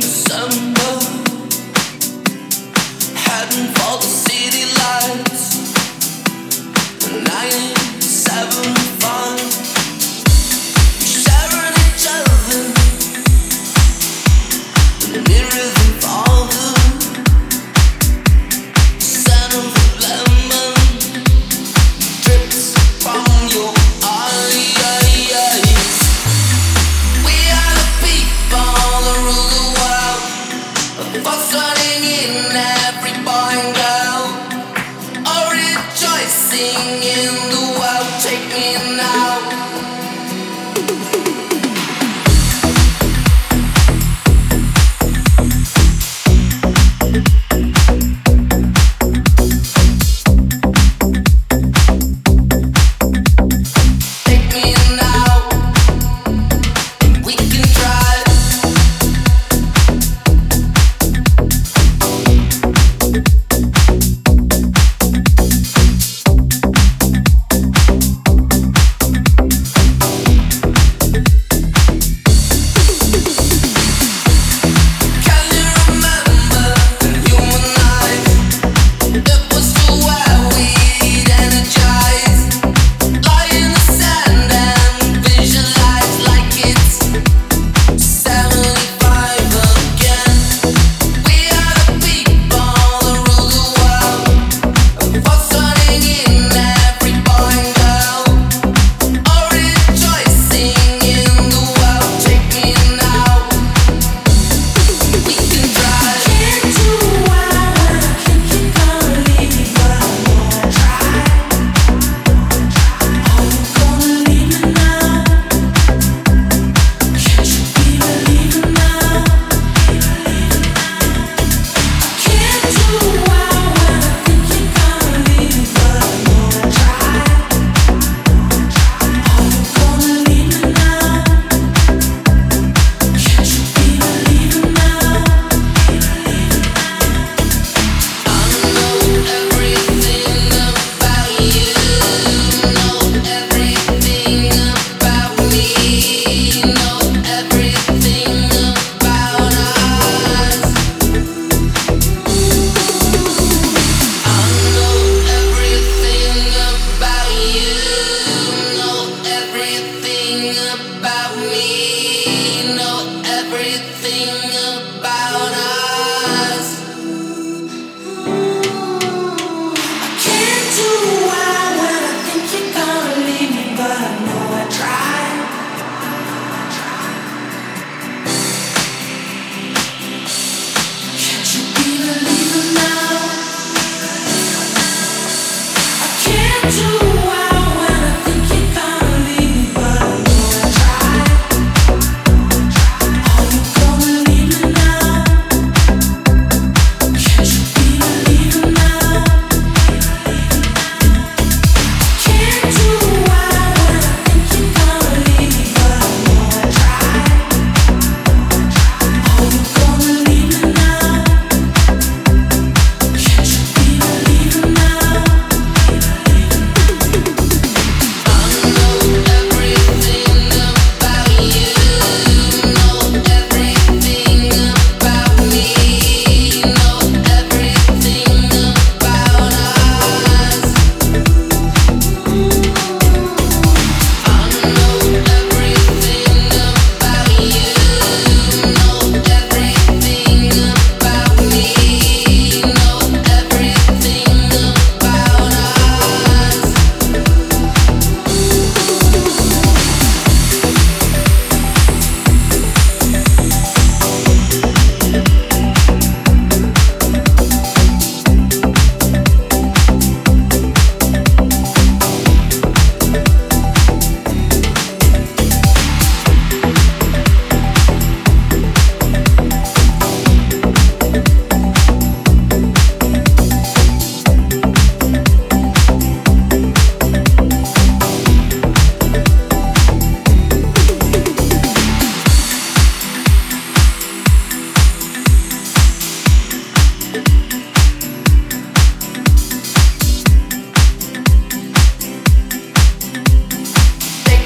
some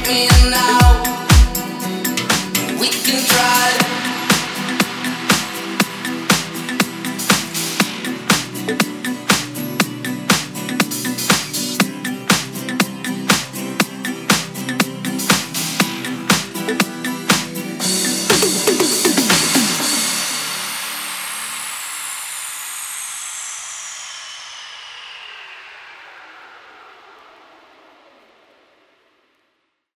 Thank